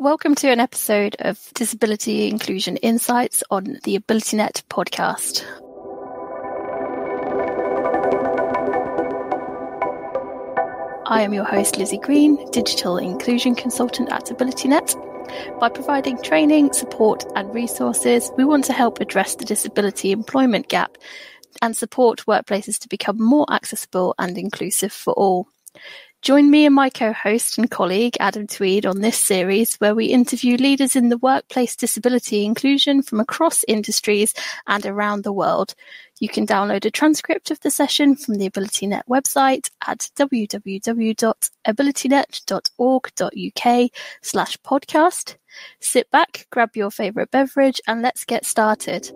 Welcome to an episode of Disability Inclusion Insights on the AbilityNet podcast. I am your host, Lizi Green, Digital Inclusion Consultant at AbilityNet. By providing training, support, and resources, we want to help address the disability employment gap and support workplaces to become more accessible and inclusive for all. Join me and my co-host and colleague Adam Tweed on this series where we interview leaders in the workplace disability inclusion from across industries and around the world. You can download a transcript of the session from the AbilityNet website at www.abilitynet.org.uk slash podcast. Sit back, grab your favourite beverage and let's get started.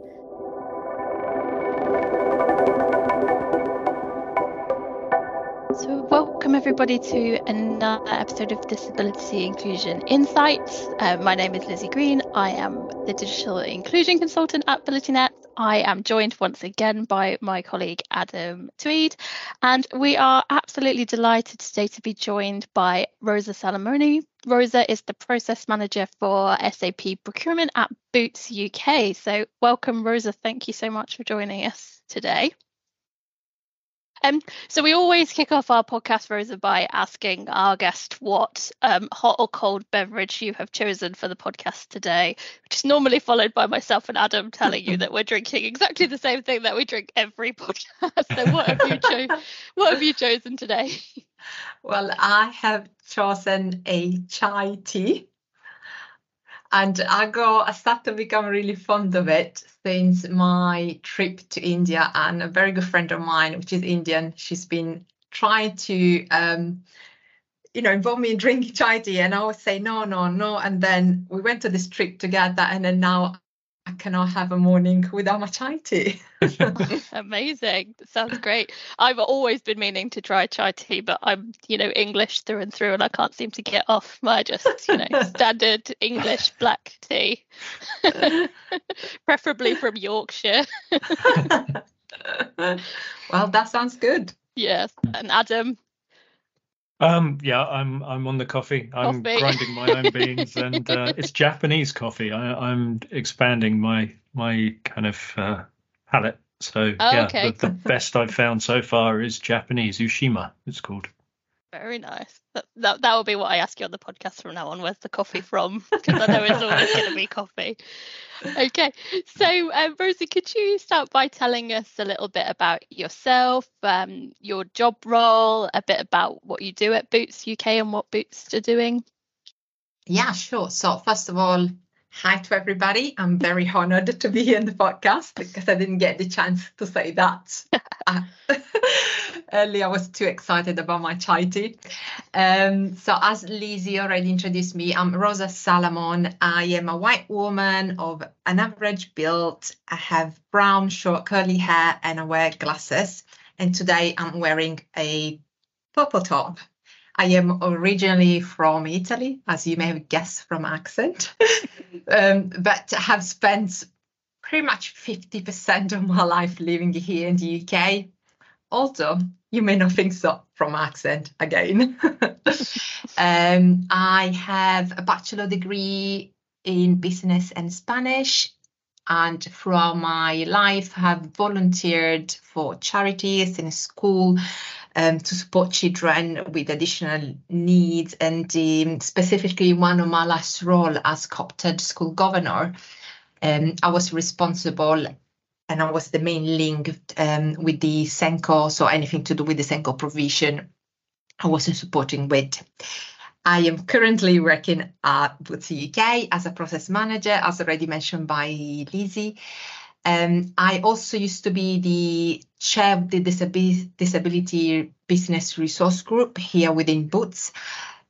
Everybody to another episode of Disability Inclusion Insights. Uh, my name is Lizi Green. I am the Digital Inclusion Consultant at AbilityNet. I am joined once again by my colleague Adam Tweed, and we are absolutely delighted today to be joined by Rosa Salamone. Rosa is the process manager for SAP procurement at Boots UK. So, welcome, Rosa. Thank you so much for joining us today. Um, so we always kick off our podcast, Rosa, by asking our guest what um, hot or cold beverage you have chosen for the podcast today, which is normally followed by myself and Adam telling you that we're drinking exactly the same thing that we drink every podcast. So what have you cho- what have you chosen today? Well, I have chosen a chai tea and I got I started to become really fond of it since my trip to India. And a very good friend of mine, which is Indian, she's been trying to um, you know involve me in drinking chai tea, and I always say no, no, no. And then we went to this trip together, and then now I cannot have a morning without my chai tea. Amazing. Sounds great. I've always been meaning to try chai tea, but I'm, you know, English through and through and I can't seem to get off my just, you know, standard English black tea. Preferably from Yorkshire. well, that sounds good. Yes. And Adam, um, yeah, I'm I'm on the coffee. I'm coffee. grinding my own beans, and uh, it's Japanese coffee. I, am expanding my my kind of uh, palette. So oh, yeah, okay. the, the best I've found so far is Japanese Ushima. It's called. Very nice. That, that that will be what I ask you on the podcast from now on. Where's the coffee from? Because I know it's always going to be coffee. Okay. So, um, Rosie, could you start by telling us a little bit about yourself, um, your job role, a bit about what you do at Boots UK and what Boots are doing? Yeah, sure. So, first of all, Hi to everybody. I'm very honored to be here in the podcast because I didn't get the chance to say that. uh, earlier, I was too excited about my chai tea. Um, so, as Lizi already introduced me, I'm Rosa Salamone. I am a white woman of an average build. I have brown, short, curly hair, and I wear glasses. And today I'm wearing a purple top I am originally from Italy, as you may have guessed from accent, um, but have spent pretty much 50% of my life living here in the UK. Also, you may not think so from accent again. um, I have a bachelor degree in business and Spanish, and throughout my life have volunteered for charities in school um, to support children with additional needs. And um, specifically, one of my last role as co-opted school governor, um, I was responsible and I was the main link um, with the SENCO, so anything to do with the SENCO provision, I wasn't supporting with. I am currently working at Boots UK as a process manager, as already mentioned by Lizi. Um, I also used to be the chair of the Disability Business Resource Group here within Boots,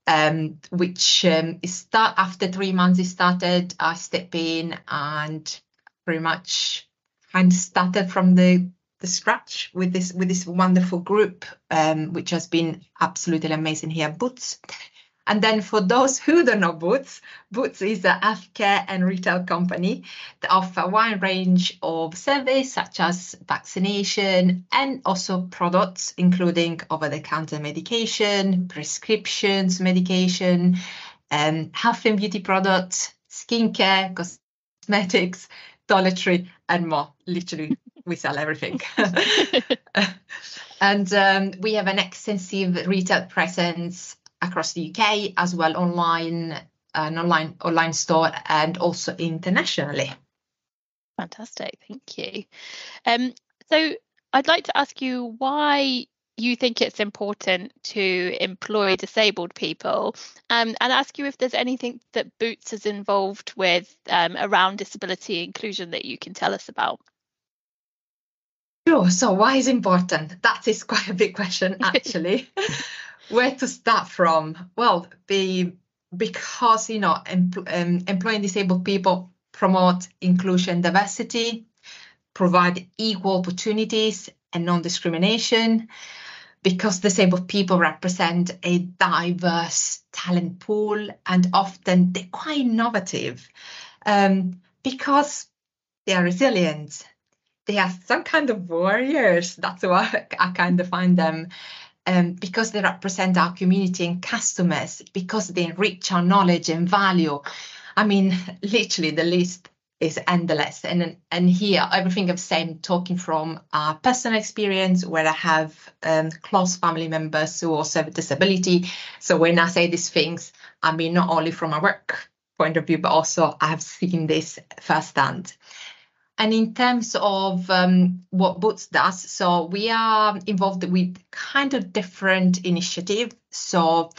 um, which um, start after three months it started. I stepped in and pretty much kind of started from the the scratch with this with this wonderful group, um, which has been absolutely amazing here at Boots. And then for those who don't know Boots, Boots is a healthcare and retail company that offer a wide range of services such as vaccination and also products, including over-the-counter medication, prescriptions medication, um, health and beauty products, skincare, cosmetics, toiletry, and more. Literally, we sell everything. and um, we have an extensive retail presence across the UK as well online an online online store and also internationally. Fantastic, thank you. Um, so I'd like to ask you why you think it's important to employ disabled people um, and ask you if there's anything that Boots is involved with um, around disability inclusion that you can tell us about. Sure. So, why is important? That is quite a big question, actually. Where to start from? Well, the because you know empl- um, employing disabled people promote inclusion, diversity, provide equal opportunities and non-discrimination because disabled people represent a diverse talent pool and often they're quite innovative um, because they are resilient. They are some kind of warriors. That's why I kind of find them. Um, because they represent our community and customers, because they enrich our knowledge and value. I mean, literally, the list is endless. And and here, everything I've said, talking from a personal experience where I have um, close family members who also have a disability. So when I say these things, I mean not only from a work point of view, but also I have seen this firsthand. And in terms of um, what Boots does, so we are involved with kind of different initiatives. So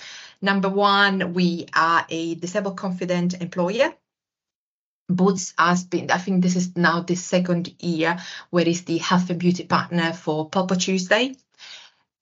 number one, we are a disabled confident employer. Boots has been, I think this is now the second year where it's the health and beauty partner for Purple Tuesday.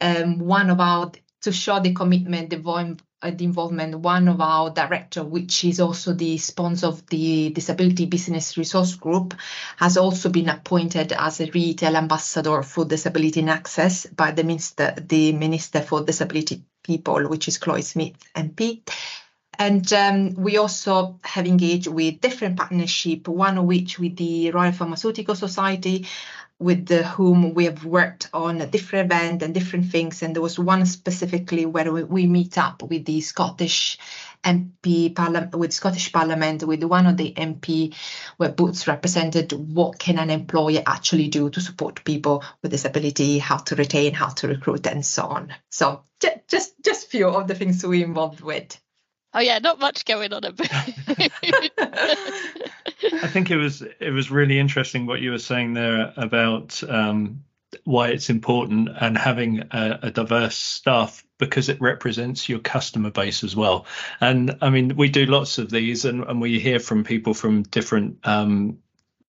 Um, one of our, to show the commitment, the, uh, the involvement, one of our director, which is also the sponsor of the Disability Business Resource Group, has also been appointed as a retail ambassador for disability and access by the Minister, the Minister for Disability People, which is Chloe Smith MP. And um, we also have engaged with different partnership, one of which with the Royal Pharmaceutical Society, with the, whom we have worked on a different event and different things. And there was one specifically where we, we meet up with the Scottish MP Parliament, with Scottish Parliament, with one of the MP, where Boots represented what can an employer actually do to support people with disability, how to retain, how to recruit, and so on. So just just few of the things we involved with. Oh yeah, not much going on. I think it was it was really interesting what you were saying there about um, why it's important and having a, a, diverse staff because it represents your customer base as well. And I mean, we do lots of these, and, and we hear from people from different um,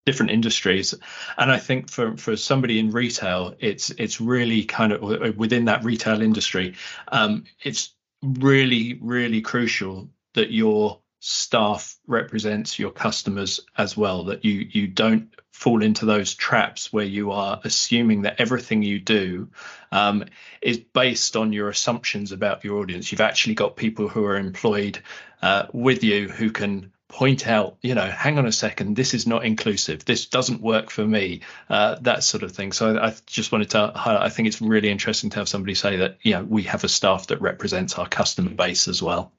different industries and i think for for somebody in retail it's it's really kind of within that retail industry um, it's really, really crucial that your staff represents your customers as well that you you don't fall into those traps where you are assuming that everything you do um, is based on your assumptions about your audience. You've actually got people who are employed uh, with you who can point out, you know, hang on a second, this is not inclusive, this doesn't work for me, uh, that sort of thing. So I, I, just wanted to highlight, I think it's really interesting to have somebody say that, you know, we have a staff that represents our customer base as well.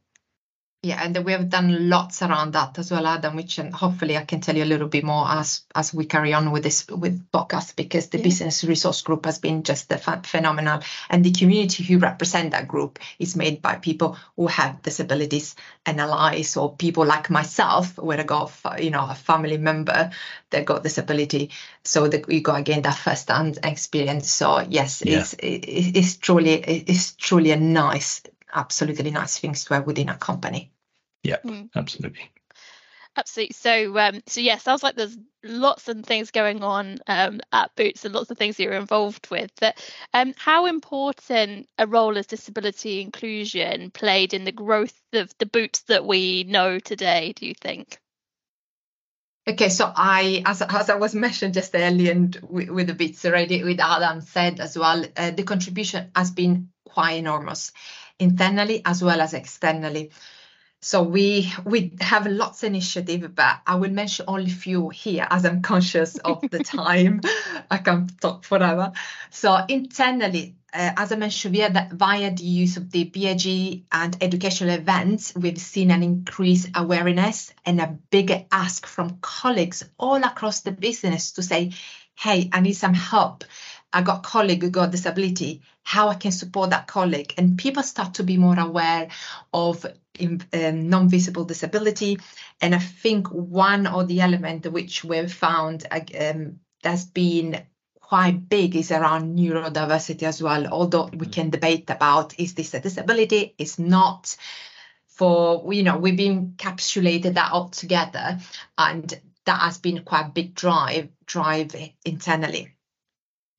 Yeah, and we have done lots around that as well, Adam, which and hopefully I can tell you a little bit more as as we carry on with this with podcast because the yeah. business resource group has been just phenomenal, and the community who represent that group is made by people who have disabilities and allies, or people like myself, where I got you know a family member that got disability, so that we got again that first-hand experience. So yes, yeah. it's it, it's truly it's truly a nice absolutely nice things to have within a company. Yeah, mm. absolutely. Absolutely. So, um, so yeah, sounds like there's lots of things going on um, at Boots and lots of things that you're involved with. That, um, how important a role has disability inclusion played in the growth of the Boots that we know today? Do you think? Okay, so I, as, as I was mentioned just earlier, and with, with the bits already, with Adam said as well, uh, the contribution has been quite enormous, internally as well as externally. So we we have lots of initiative, but I will mention only a few here as I'm conscious of the time. I can't talk forever. So internally, uh, as I mentioned, via the, via the use of the BIG and educational events, we've seen an increased awareness and a bigger ask from colleagues all across the business to say, hey, I need some help. I got a colleague who got disability, how I can support that colleague. And people start to be more aware of um, non-visible disability. And I think one of the elements which we've found um, that's been quite big is around neurodiversity as well, although we can debate about is this a disability, is not. For you know, we've encapsulated that all together, and that has been quite a big drive drive internally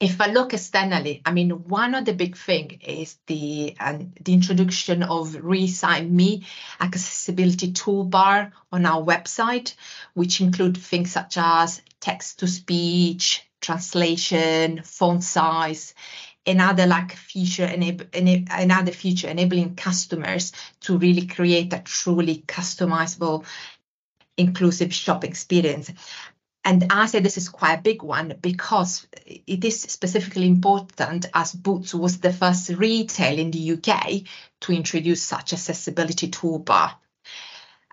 if I look externally, I mean, one of the big thing is the um, the introduction of Recite Me accessibility toolbar on our website, which include things such as text to speech, translation, font size, another like feature enable, another feature enabling customers to really create a truly customizable inclusive shop experience. And I say this is quite a big one because it is specifically important as Boots was the first retail in the UK to introduce such accessibility toolbar.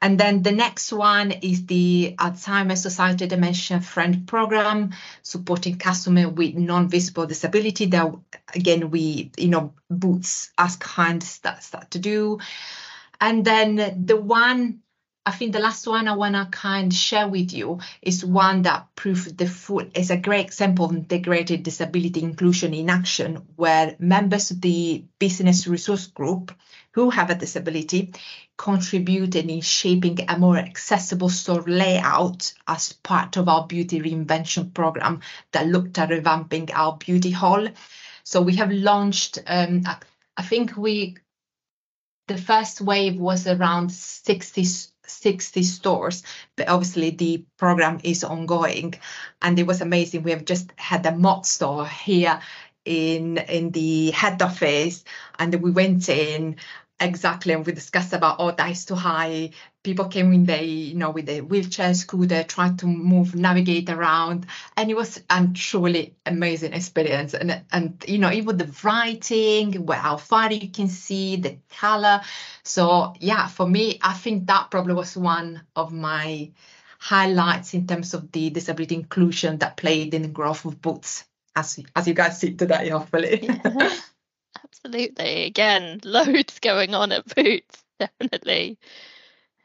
And then the next one is the Alzheimer's Society Dementia Friend Program, supporting customers with non-visible disability. That again, we, you know, Boots as kind start, start to do. And then the one I think the last one I want to kind of share with you is one that proved the full is a great example of integrated disability inclusion in action, where members of the business resource group who have a disability contributed in shaping a more accessible store layout as part of our beauty reinvention program that looked at revamping our beauty hall. So we have launched, um, I think we, the first wave was around 60 60 stores, but obviously the program is ongoing. And it was amazing. We have just had a mock store here in in the head office and we went in exactly and we discussed about oh that's too high people came in they you know with a wheelchair scooter trying to move navigate around and it was a truly amazing experience. And and you know even the writing where how far you can see the color. So yeah for me i think that probably was one of my highlights in terms of the disability inclusion that played in the growth of boots as as you guys see today hopefully. Yeah. absolutely. Again loads going on at boots definitely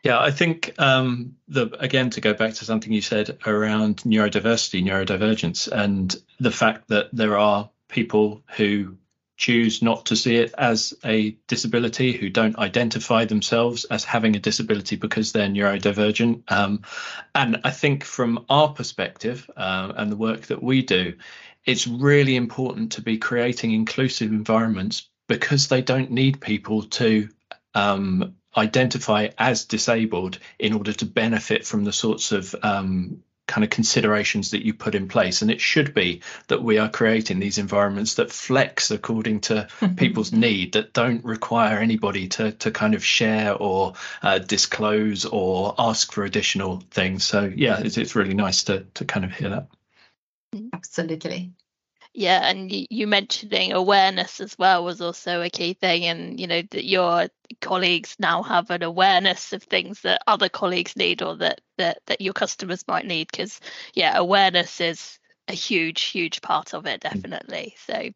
yeah, I think um, the again to go back to something you said around neurodiversity, neurodivergence, and the fact that there are people who choose not to see it as a disability, who don't identify themselves as having a disability because they're neurodivergent. Um, and I think from our perspective uh, and the work that we do, it's really important to be creating inclusive environments because they don't need people to um, identify as disabled in order to benefit from the sorts of um, kind of considerations that you put in place. And it should be that we are creating these environments that flex according to people's need, that don't require anybody to to kind of share or uh, disclose or ask for additional things. So yeah, it's, it's really nice to to kind of hear that. Absolutely yeah and you mentioning awareness as well was also a key thing and you know that your colleagues now have an awareness of things that other colleagues need or that that, that your customers might need because yeah awareness is a huge huge part of it mm. definitely so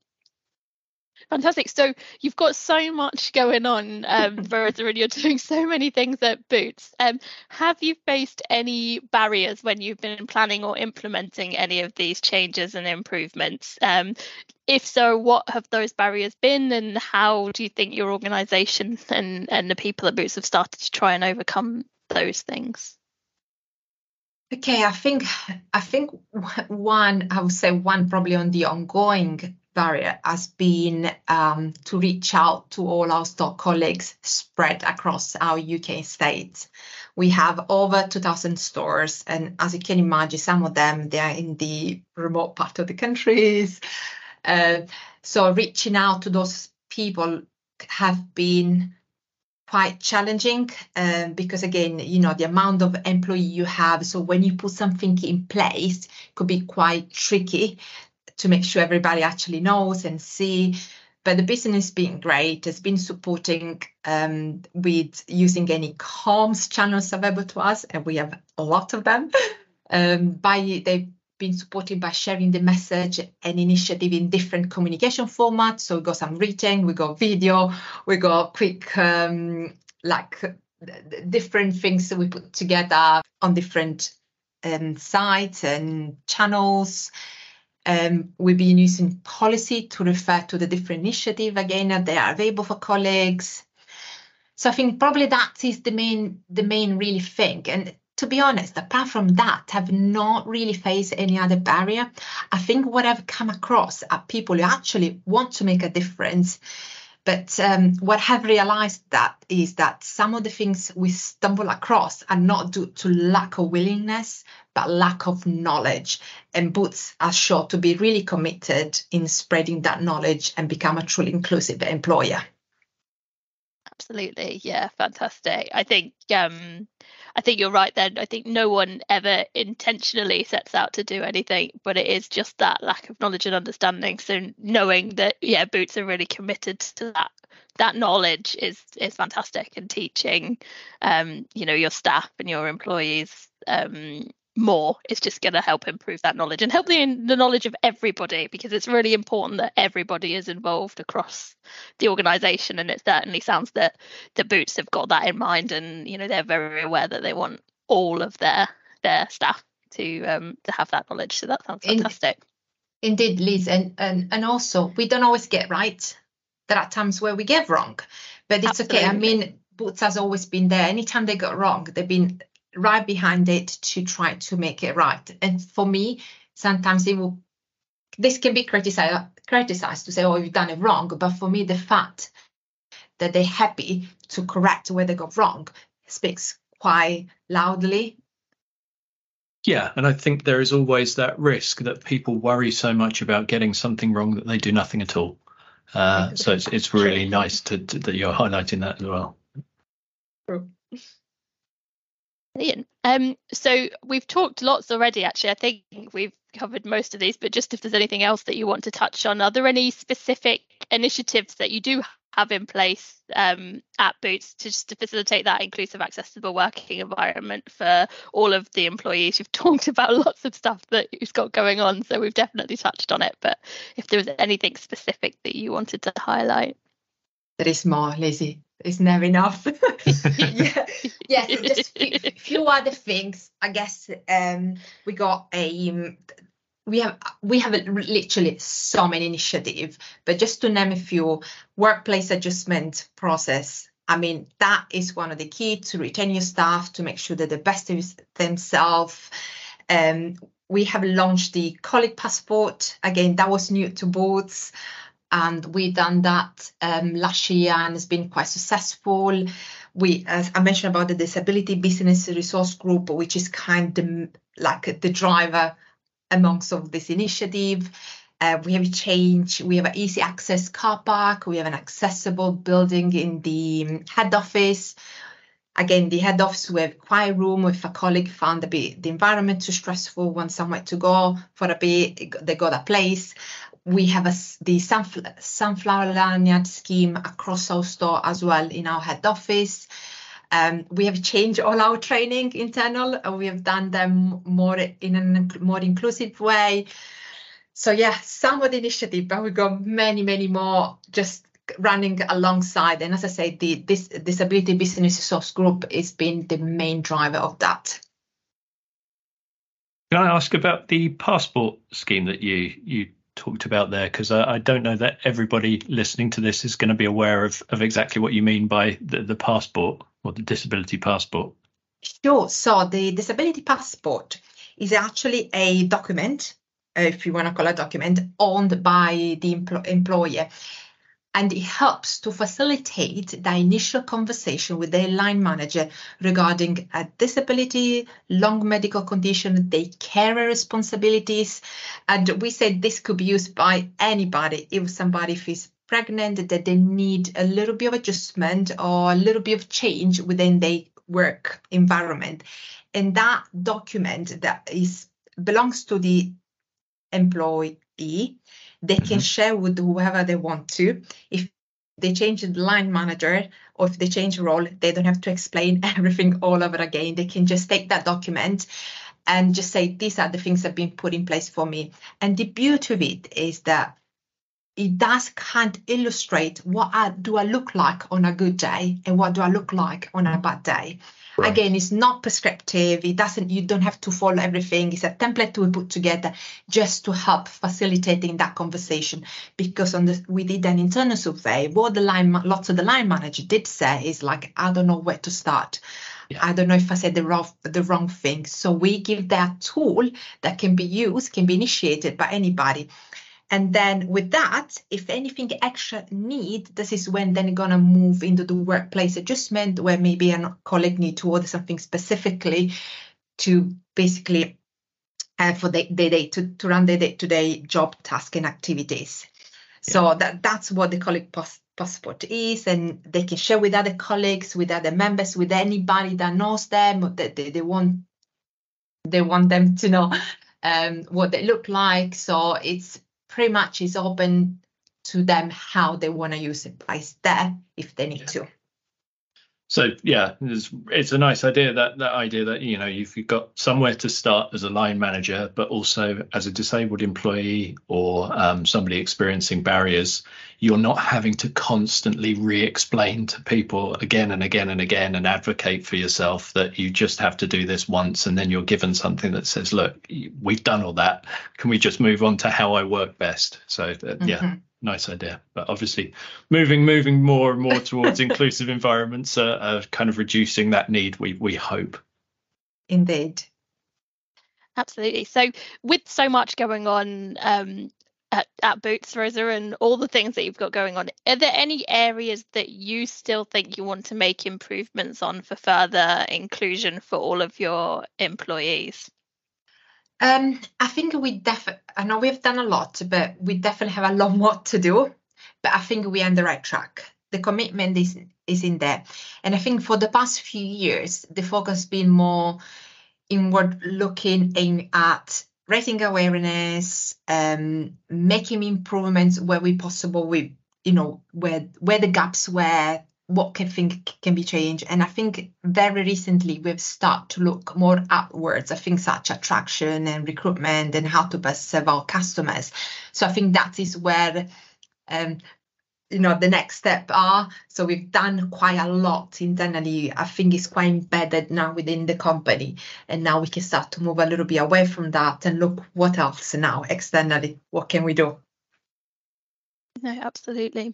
Fantastic. So you've got so much going on, um, Verita, and you're doing so many things at Boots. Um, have you faced any barriers when you've been planning or implementing any of these changes and improvements? Um, if so, what have those barriers been, and how do you think your organisation and, and the people at Boots have started to try and overcome those things? Okay, I think I think one I would say one probably on the ongoing barrier has been um, to reach out to all our stock colleagues spread across our UK states. We have over 2,000 stores, and as you can imagine, some of them they are in the remote part of the countries. Uh, so reaching out to those people have been quite challenging um, because again, you know, the amount of employee you have. So when you put something in place, could be quite tricky to make sure everybody actually knows and see. But the business been great. Has been supporting um, with using any comms channels available to us, and we have a lot of them. Um, by they've been supported by sharing the message and initiative in different communication formats. So we got some written, we got video, we got quick um, like different things that we put together on different um, sites and channels. Um, we've been using policy to refer to the different initiative again. They are available for colleagues. So I think probably that is the main the main really thing. And to be honest, apart from that, I've not really faced any other barrier. I think what I've come across are people who actually want to make a difference. But um, what I've realized that is that some of the things we stumble across are not due to lack of willingness, but lack of knowledge. And Boots are sure to be really committed in spreading that knowledge and become a truly inclusive employer. Absolutely, yeah, fantastic. I think um, I think you're right then. I think no one ever intentionally sets out to do anything, but it is just that lack of knowledge and understanding. So knowing that, yeah, Boots are really committed to that that knowledge is is fantastic and teaching um, you know, your staff and your employees um, more. Is just going to help improve that knowledge and help the, the knowledge of everybody because it's really important that everybody is involved across the organization and it certainly sounds that the boots have got that in mind and you know they're very aware that they want all of their their staff to um to have that knowledge. So that sounds fantastic. Indeed liz and and, and also we don't always get right. There are times where we get wrong but it's Absolutely. okay. I mean boots has always been there. Anytime they got wrong they've been right behind it to try to make it right. And for me, sometimes it will this can be criticized criticized to say, oh, you've done it wrong. But for me, the fact that they're happy to correct where they got wrong speaks quite loudly. Yeah, and I think there is always that risk that people worry so much about getting something wrong that they do nothing at all. Uh, so it's it's really nice to, to, that you're highlighting that as well. True. Brilliant. Um, so we've talked lots already. Actually, I think we've covered most of these. But just if there's anything else that you want to touch on, are there any specific initiatives that you do have in place um, at Boots to just to facilitate that inclusive, accessible working environment for all of the employees? You've talked about lots of stuff that you've got going on, so we've definitely touched on it. But if there was anything specific that you wanted to highlight, there is more, Lizi. It's never enough. yeah, yes, just a few other things. I guess um, we got a um, we have we have literally so many initiatives, but just to name a few, workplace adjustment process. I mean, that is one of the key to retain your staff to make sure that the best of themselves. Um, we have launched the colleague passport. Again, that was new to Boots and we've done that um, last year and it's been quite successful. We, as I mentioned about the disability business resource group, which is kind of like the driver amongst of this initiative. Uh, we have a change. We have an easy access car park. We have an accessible building in the head office. Again, the head office we have quiet room. If a colleague found a bit the environment too stressful, want somewhere to go for a bit, they got a place we have a, the sunflower, sunflower lanyard scheme across our store as well in our head office. Um, we have changed all our training internal. Uh, we have done them more in a more inclusive way. So yeah, some of the initiative, but we've got many, many more just running alongside. And as I say, the this disability business resource group has been the main driver of that. Can I ask about the passport scheme that you you talked about there because I, I, don't know that everybody listening to this is going to be aware of, of exactly what you mean by the, the passport or the disability passport. Sure. So the disability passport is actually a document, if you want to call it a document, owned by the empl- employer and it helps to facilitate the initial conversation with the line manager regarding a disability, long medical condition, their care responsibilities. And we said this could be used by anybody if somebody feels pregnant, that they need a little bit of adjustment or a little bit of change within their work environment. And that document that is belongs to the employee, they can mm-hmm. share with whoever they want to. If they change the line manager or if they change role, they don't have to explain everything all over again. They can just take that document and just say, these are the things that have been put in place for me. And the beauty of it is that it does kind of illustrate what I, do I look like on a good day and what do I look like on a bad day. Right. Again, it's not prescriptive. It doesn't. You don't have to follow everything. It's a template we put together just to help facilitating that conversation. Because on the we did an internal survey. What the line, lots of the line manager did say is like, I don't know where to start. Yeah. I don't know if I said the wrong the wrong thing. So we give that tool that can be used, can be initiated by anybody and then with that, if anything extra need, this is when then gonna move into the workplace adjustment where maybe a colleague need to order something specifically to basically uh, for the day to, to run the day-to-day job task and activities. Yeah. So that that's what the colleague passport is, and they can share with other colleagues, with other members, with anybody that knows them, that they, they want they want them to know um, what they look like. So it's pretty much is open to them how they want to use it by there if they need yeah. to. So yeah, it's, it's a nice idea that that idea that you know you've got somewhere to start as a line manager, but also as a disabled employee or um, somebody experiencing barriers, you're not having to constantly re-explain to people again and again and again and advocate for yourself that you just have to do this once and then you're given something that says, look, we've done all that. Can we just move on to how I work best? So uh, mm-hmm. yeah nice idea. But obviously, moving moving more and more towards inclusive environments are, are, kind of reducing that need. We we hope. Indeed. Absolutely. So, with so much going on um, at, at Boots, Rosa, and all the things that you've got going on, are there any areas that you still think you want to make improvements on for further inclusion for all of your employees? Um, I think we definitely, I know we've done a lot, but we definitely have a lot more to do. But I think we're on the right track. The commitment is is in there, and I think for the past few years, the focus has been more inward looking in at raising awareness, um, making improvements where we possible. We, you know, where where the gaps were, what can think can be changed. And I think very recently we've started to look more upwards. I think such attraction and recruitment and how to best serve our customers. So I think that is where um, you know the next step are so we've done quite a lot internally i think it's quite embedded now within the company and now we can start to move a little bit away from that and look what else now externally what can we do no absolutely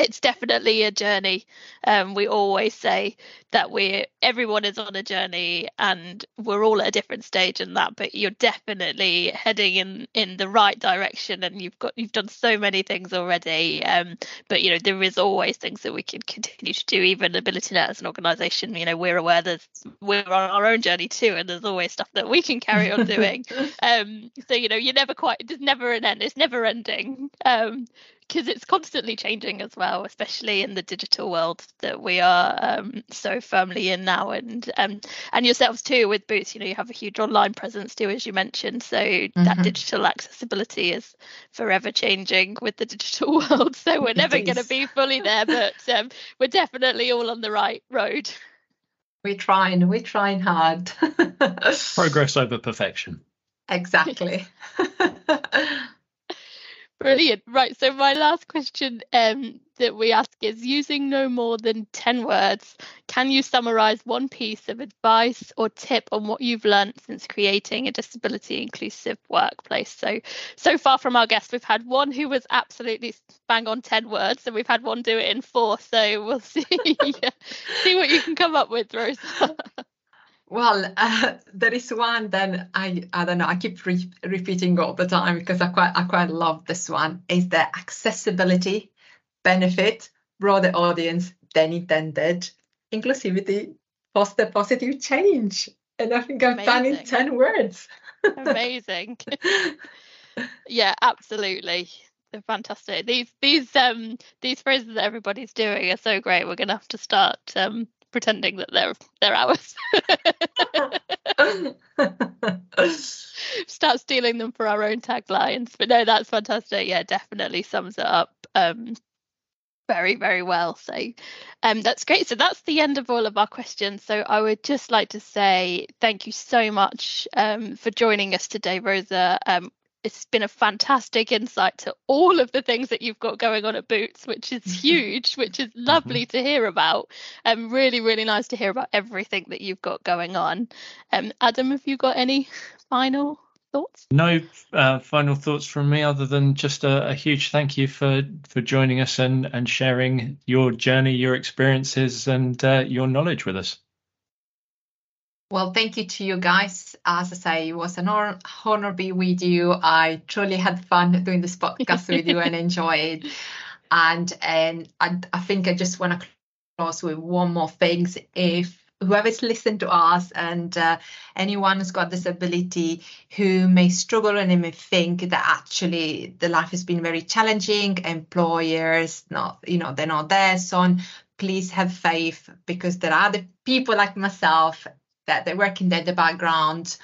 it's definitely a journey. Um, we always say that we everyone is on a journey and we're all at a different stage in that, but you're definitely heading in in the right direction and you've got you've done so many things already. Um, but you know there is always things that we can continue to do. Even AbilityNet as an organisation, you know we're aware that we're on our own journey too, and there's always stuff that we can carry on doing. um, so you know you're never quite there's never an end. It's never ending. Because it's constantly changing as well, especially in the digital world that we are um, so firmly in now. And um, and yourselves too with Boots, you know, you have a huge online presence too, as you mentioned. So mm-hmm. that digital accessibility is forever changing with the digital world. So we're never going to be fully there, but um, we're definitely all on the right road. We're trying. We're trying hard. Progress over perfection. Exactly. Brilliant. Right. So my last question um, that we ask is using no more than 10 words, can you summarize one piece of advice or tip on what you've learned since creating a disability inclusive workplace? So so far from our guests, we've had one who was absolutely bang on 10 words and we've had one do it in four. So we'll see see what you can come up with, Rosa. Well, uh, there is one that I I don't know. I keep re- repeating all the time because I quite I quite love this one. Is the accessibility benefit broader audience than intended. Inclusivity foster positive change, and I think I've Amazing. done in ten words. Amazing. yeah, absolutely They're fantastic. These these um these phrases that everybody's doing are so great. We're gonna have to start um pretending that they're they're ours. Start stealing them for our own taglines. But no, that's fantastic. Yeah, definitely sums it up um, very, very well. So um, that's great. So that's the end of all of our questions. So I would just like to say thank you so much um, for joining us today, Rosa. Um, it's been a fantastic insight to all of the things that you've got going on at Boots, which is huge, which is lovely mm-hmm. to hear about. And um, really, really nice to hear about everything that you've got going on. Um, Adam, have you got any final thoughts? No uh, final thoughts from me, other than just a, a, huge thank you for for joining us and and sharing your journey, your experiences, and uh, your knowledge with us. Well, thank you to you guys. As I say, it was an honor, be with you. I truly had fun doing this podcast with you and enjoy it. And and I, I think I just want to close with one more thing. If whoever's listened to us and uh, anyone who's got disability who may struggle and may think that actually the life has been very challenging, employers not you know they're not there, so on. Please have faith because there are the people like myself that they're working there in the background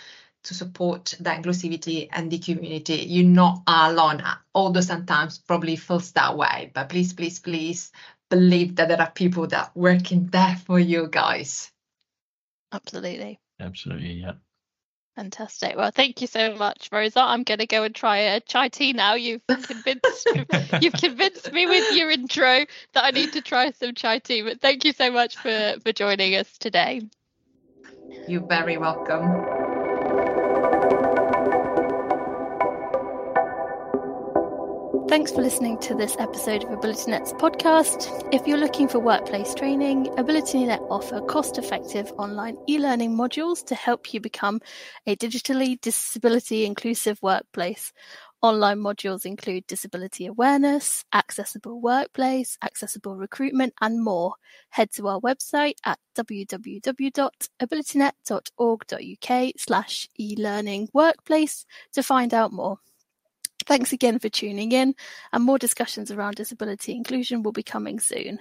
to support the inclusivity and the community. You're not alone. Although sometimes probably feels that way, but please, please, please believe that there are people that are working there for you guys. Absolutely. Absolutely, yeah. Fantastic. Well, thank you so much, Rosa. I'm going to go and try a chai tea now. You've convinced you've convinced me with your intro that I need to try some chai tea. But thank you so much for for joining us today. You're very welcome. Thanks for listening to this episode of AbilityNet's podcast. If you're looking for workplace training, AbilityNet offer cost-effective online e-learning modules to help you become a digitally disability inclusive workplace. Online modules include disability awareness, accessible workplace, accessible recruitment, and more. Head to our website at www.abilitynet.org.uk slash e-learning workplace to find out more. Thanks again for tuning in, and more discussions around disability inclusion will be coming soon.